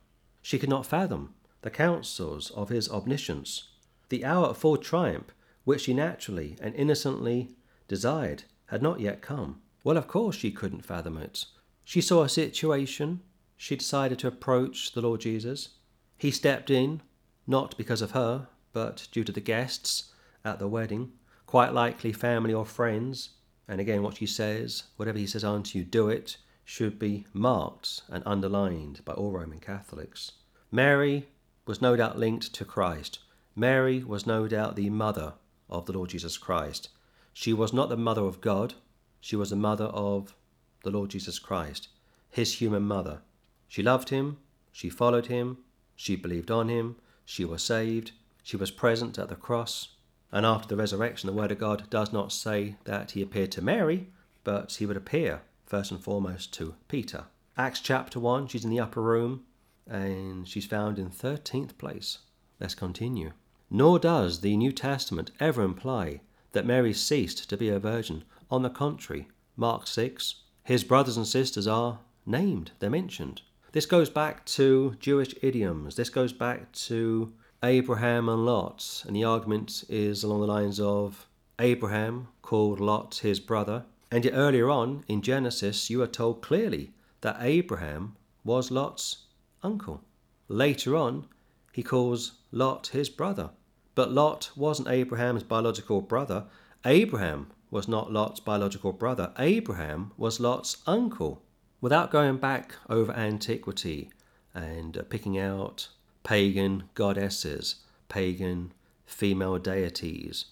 She could not fathom the counsels of his omniscience the hour of full triumph, which she naturally and innocently desired, had not yet come. Well, of course she couldn't fathom it. She saw a situation. She decided to approach the Lord Jesus. He stepped in, not because of her, but due to the guests at the wedding, quite likely family or friends. And again, what she says, whatever he says unto you, do it, should be marked and underlined by all Roman Catholics. Mary was no doubt linked to Christ. Mary was no doubt the mother of the Lord Jesus Christ. She was not the mother of God, she was the mother of the Lord Jesus Christ, his human mother. She loved him, she followed him, she believed on him, she was saved, she was present at the cross. And after the resurrection, the Word of God does not say that he appeared to Mary, but he would appear first and foremost to Peter. Acts chapter 1, she's in the upper room and she's found in 13th place. Let's continue. Nor does the New Testament ever imply that Mary ceased to be a virgin. On the contrary, Mark 6, his brothers and sisters are named, they're mentioned. This goes back to Jewish idioms. This goes back to Abraham and Lot. And the argument is along the lines of Abraham called Lot his brother. And yet earlier on in Genesis, you are told clearly that Abraham was Lot's uncle. Later on, he calls Lot his brother. But Lot wasn't Abraham's biological brother. Abraham was not Lot's biological brother. Abraham was Lot's uncle without going back over antiquity and uh, picking out pagan goddesses, pagan female deities,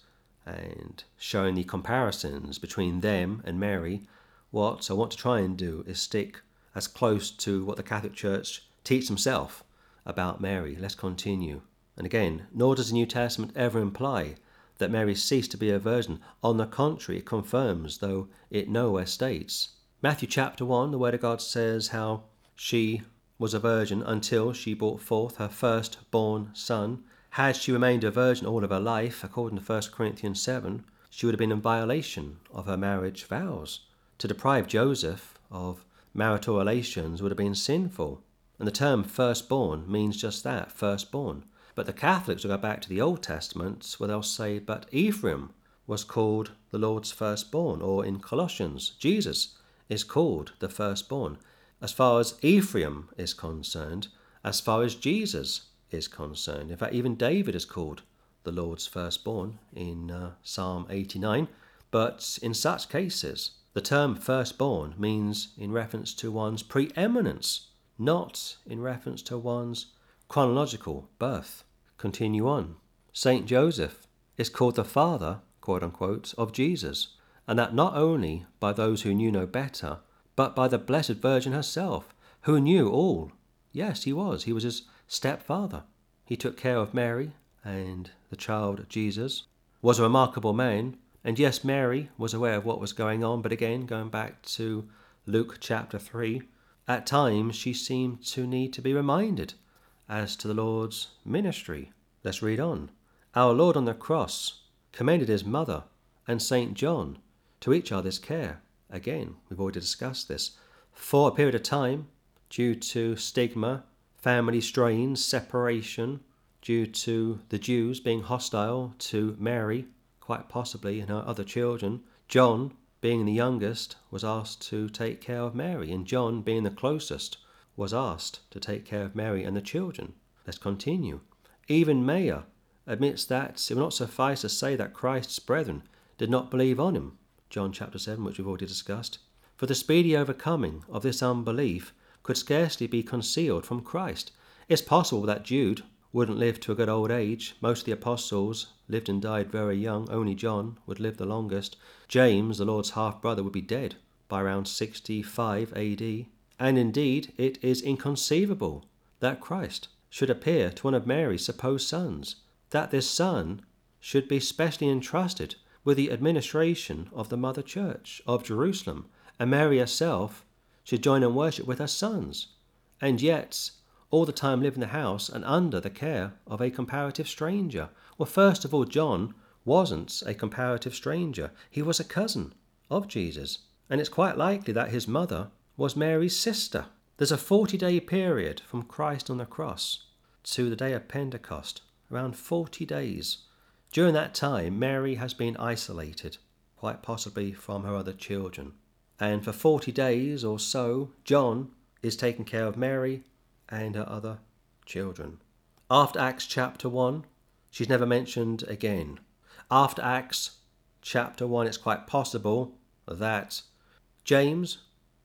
and showing the comparisons between them and Mary, what I want to try and do is stick as close to what the Catholic Church teaches himself about Mary. Let's continue. And again, nor does the New Testament ever imply that Mary ceased to be a virgin. On the contrary, it confirms, though it nowhere states, Matthew chapter 1, the Word of God says how she was a virgin until she brought forth her firstborn son. Had she remained a virgin all of her life, according to 1 Corinthians 7, she would have been in violation of her marriage vows. To deprive Joseph of marital relations would have been sinful. And the term firstborn means just that, firstborn. But the Catholics will go back to the Old Testament where they'll say, but Ephraim was called the Lord's firstborn, or in Colossians, Jesus is called the firstborn. As far as Ephraim is concerned, as far as Jesus is concerned. In fact, even David is called the Lord's firstborn in uh, Psalm 89. But in such cases, the term firstborn means in reference to one's preeminence, not in reference to one's chronological birth. Continue on. Saint Joseph is called the father, quote unquote, of Jesus and that not only by those who knew no better, but by the Blessed Virgin herself, who knew all. Yes, he was. He was his stepfather. He took care of Mary and the child Jesus, was a remarkable man, and yes, Mary was aware of what was going on, but again, going back to Luke chapter 3, at times she seemed to need to be reminded as to the Lord's ministry. Let's read on. Our Lord on the cross commended his mother and Saint John to each other's care. Again, we've already discussed this. For a period of time, due to stigma, family strains, separation, due to the Jews being hostile to Mary, quite possibly, and her other children, John, being the youngest, was asked to take care of Mary, and John, being the closest, was asked to take care of Mary and the children. Let's continue. Even Meyer admits that it will not suffice to say that Christ's brethren did not believe on him, John chapter 7, which we've already discussed. For the speedy overcoming of this unbelief could scarcely be concealed from Christ. It's possible that Jude wouldn't live to a good old age. Most of the apostles lived and died very young. Only John would live the longest. James, the Lord's half brother, would be dead by around 65 AD. And indeed, it is inconceivable that Christ should appear to one of Mary's supposed sons, that this son should be specially entrusted with the administration of the Mother Church of Jerusalem, and Mary herself should join in worship with her sons, and yet all the time live in the house and under the care of a comparative stranger. Well, first of all, John wasn't a comparative stranger, he was a cousin of Jesus, and it's quite likely that his mother was Mary's sister. There's a 40 day period from Christ on the cross to the day of Pentecost, around 40 days. During that time, Mary has been isolated, quite possibly from her other children. And for 40 days or so, John is taking care of Mary and her other children. After Acts chapter 1, she's never mentioned again. After Acts chapter 1, it's quite possible that James,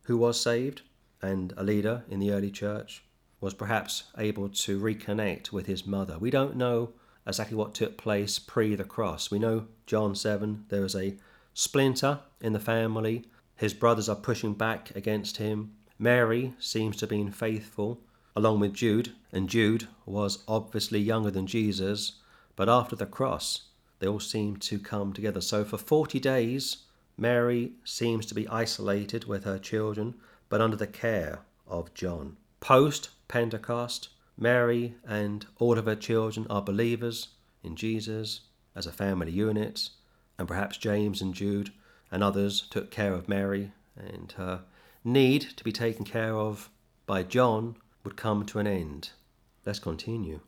who was saved and a leader in the early church, was perhaps able to reconnect with his mother. We don't know exactly what took place pre the cross. We know John 7, there is a splinter in the family. His brothers are pushing back against him. Mary seems to have been faithful, along with Jude, and Jude was obviously younger than Jesus, but after the cross, they all seem to come together. So for 40 days, Mary seems to be isolated with her children, but under the care of John. Post Pentecost, Mary and all of her children are believers in Jesus as a family unit, and perhaps James and Jude and others took care of Mary and her need to be taken care of by John would come to an end. Let's continue.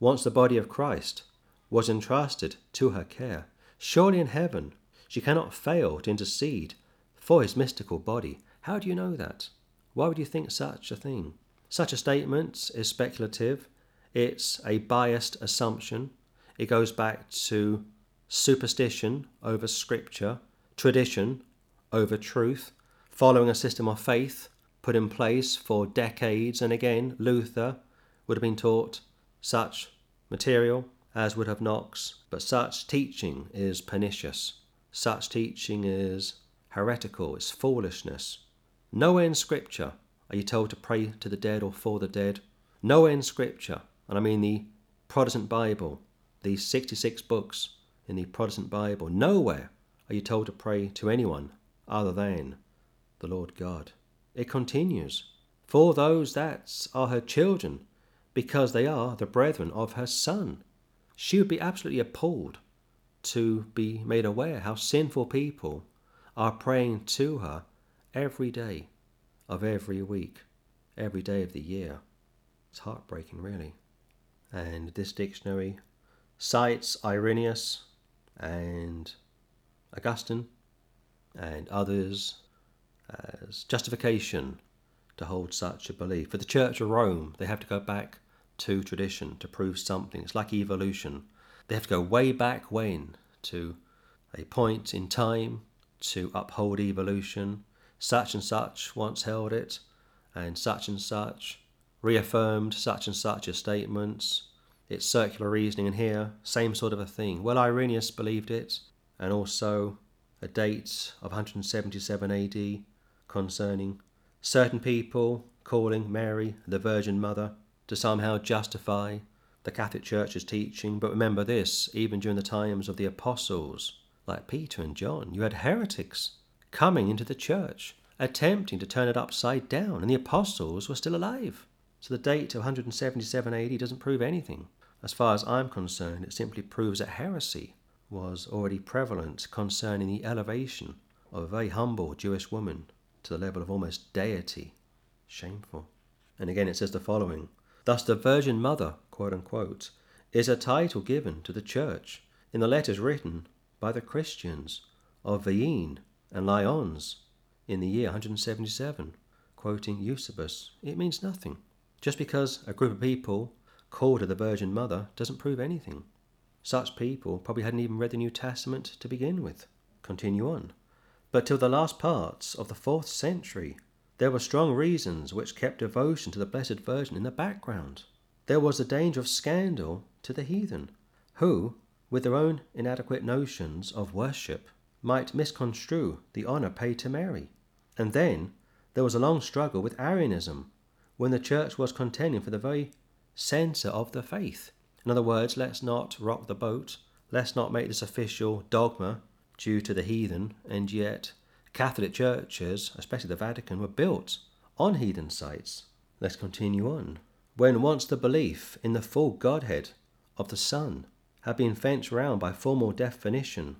Once the body of Christ was entrusted to her care, surely in heaven she cannot fail to intercede for his mystical body. How do you know that? Why would you think such a thing? Such a statement is speculative. It's a biased assumption. It goes back to superstition over scripture, tradition over truth, following a system of faith put in place for decades. And again, Luther would have been taught such material as would have Knox, but such teaching is pernicious. Such teaching is heretical, it's foolishness. Nowhere in Scripture are you told to pray to the dead or for the dead. Nowhere in Scripture, and I mean the Protestant Bible, these 66 books in the Protestant Bible, nowhere are you told to pray to anyone other than the Lord God. It continues, For those that are her children, because they are the brethren of her Son. She would be absolutely appalled to be made aware how sinful people are praying to her every day of every week, every day of the year. It's heartbreaking, really. And this dictionary cites Irenaeus and Augustine and others as justification to hold such a belief. For the Church of Rome, they have to go back to tradition to prove something. It's like evolution. They have to go way back when to a point in time to uphold evolution. Such and such once held it, and such and such reaffirmed such and such as statements. It's circular reasoning, and here, same sort of a thing. Well, Irenaeus believed it, and also a date of 177 AD concerning certain people calling Mary the Virgin Mother to somehow justify the Catholic Church's teaching. But remember this even during the times of the apostles, like Peter and John, you had heretics coming into the church, attempting to turn it upside down, and the apostles were still alive. So the date of 177 AD doesn't prove anything. As far as I'm concerned, it simply proves that heresy was already prevalent concerning the elevation of a very humble Jewish woman to the level of almost deity. Shameful. And again, it says the following Thus, the Virgin Mother, quote unquote, is a title given to the Church in the letters written by the Christians of Vienne and Lyons in the year 177, quoting Eusebius. It means nothing. Just because a group of people called her the Virgin Mother doesn't prove anything. Such people probably hadn't even read the New Testament to begin with. Continue on. But till the last parts of the fourth century, there were strong reasons which kept devotion to the Blessed Virgin in the background. There was the danger of scandal to the heathen, who, with their own inadequate notions of worship, might misconstrue the honour paid to Mary. And then there was a long struggle with Arianism, when the Church was contending for the very centre of the faith. In other words, let's not rock the boat. Let's not make this official dogma due to the heathen, and yet Catholic churches, especially the Vatican, were built on heathen sites. Let's continue on. When once the belief in the full Godhead of the Son had been fenced round by formal definition,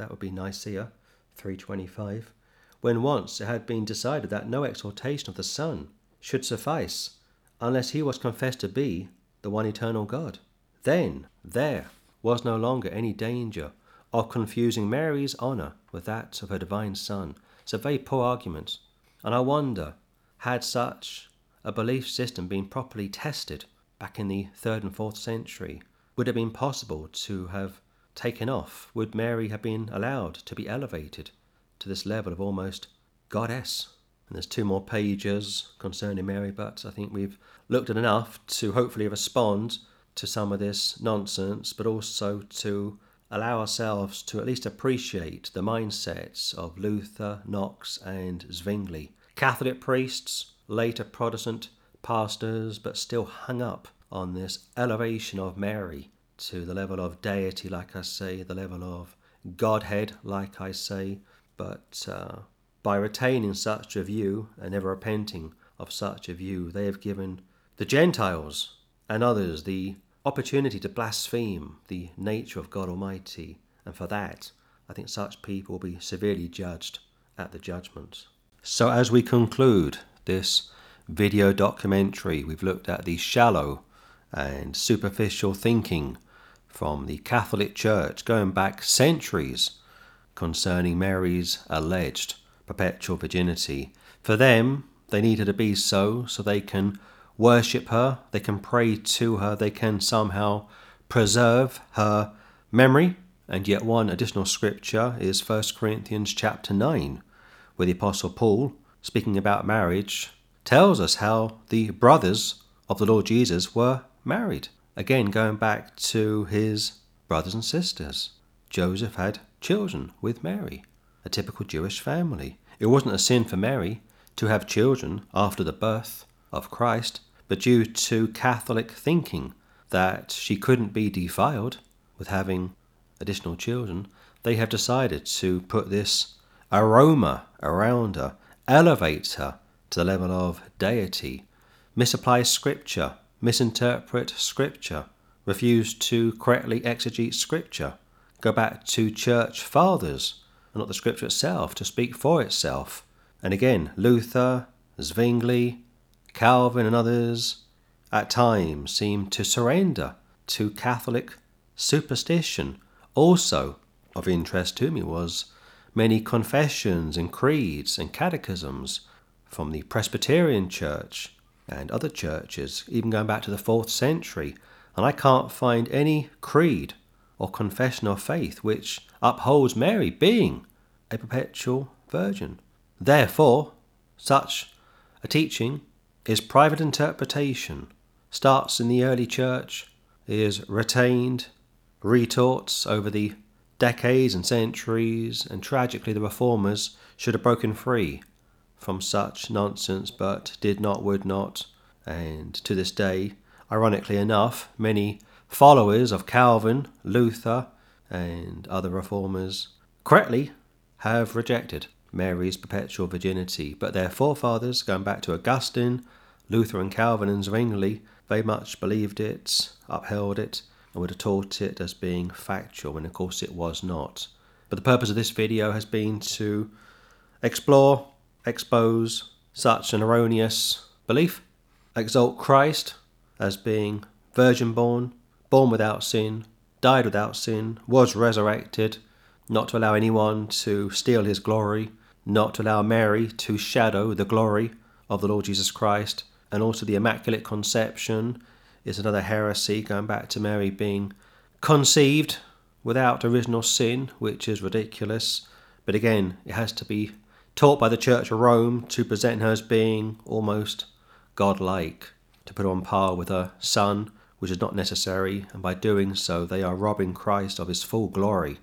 that would be Nicaea 325, when once it had been decided that no exaltation of the Son should suffice unless he was confessed to be the one eternal God. Then there was no longer any danger of confusing Mary's honour with that of her divine Son. It's a very poor argument, and I wonder had such a belief system been properly tested back in the third and fourth century, would it have been possible to have taken off? Would Mary have been allowed to be elevated to this level of almost goddess? And there's two more pages concerning Mary, but I think we've looked at enough to hopefully respond to some of this nonsense, but also to allow ourselves to at least appreciate the mindsets of Luther, Knox, and Zwingli. Catholic priests, later Protestant pastors, but still hung up on this elevation of Mary to the level of deity, like I say, the level of Godhead, like I say, but uh, by retaining such a view and never repenting of such a view, they have given the Gentiles and others the opportunity to blaspheme the nature of God Almighty, and for that, I think such people will be severely judged at the judgment. So, as we conclude this video documentary, we've looked at the shallow and superficial thinking from the Catholic Church going back centuries concerning Mary's alleged perpetual virginity. For them, they needed to be so so they can worship her, they can pray to her, they can somehow preserve her memory. And yet one additional scripture is 1 Corinthians chapter 9, where the apostle Paul, speaking about marriage, tells us how the brothers of the Lord Jesus were married. Again, going back to his brothers and sisters. Joseph had children with Mary, a typical Jewish family. It wasn't a sin for Mary to have children after the birth of Christ, but due to Catholic thinking that she couldn't be defiled with having additional children, they have decided to put this aroma around her, elevate her to the level of deity, misapply scripture, misinterpret scripture, refuse to correctly exegete scripture, go back to church fathers and not the scripture itself to speak for itself. And again, Luther, Zwingli, Calvin, and others at times seem to surrender to Catholic superstition. Also, of interest to me was many confessions and creeds and catechisms from the Presbyterian Church and other churches, even going back to the fourth century, and I can't find any creed or confession of faith which upholds Mary being a perpetual virgin. Therefore, such a teaching is private interpretation, starts in the early church, is retained, retaught over the decades and centuries, and tragically the reformers should have broken free from such nonsense but did not, would not, and to this day, ironically enough, many followers of Calvin, Luther, and other reformers correctly have rejected Mary's perpetual virginity, but their forefathers, going back to Augustine, Luther, and Calvin and Zwingli, very much believed it, upheld it, and would have taught it as being factual, when of course it was not. But the purpose of this video has been to explore, expose such an erroneous belief, exalt Christ as being virgin born, born without sin, died without sin, was resurrected, not to allow anyone to steal his glory, not to allow Mary to shadow the glory of the Lord Jesus Christ, and also the Immaculate Conception is another heresy going back to Mary being conceived without original sin, which is ridiculous. But again, it has to be taught by the Church of Rome to present her as being almost godlike, to put her on par with her son which is not necessary, and by doing so they are robbing Christ of his full glory.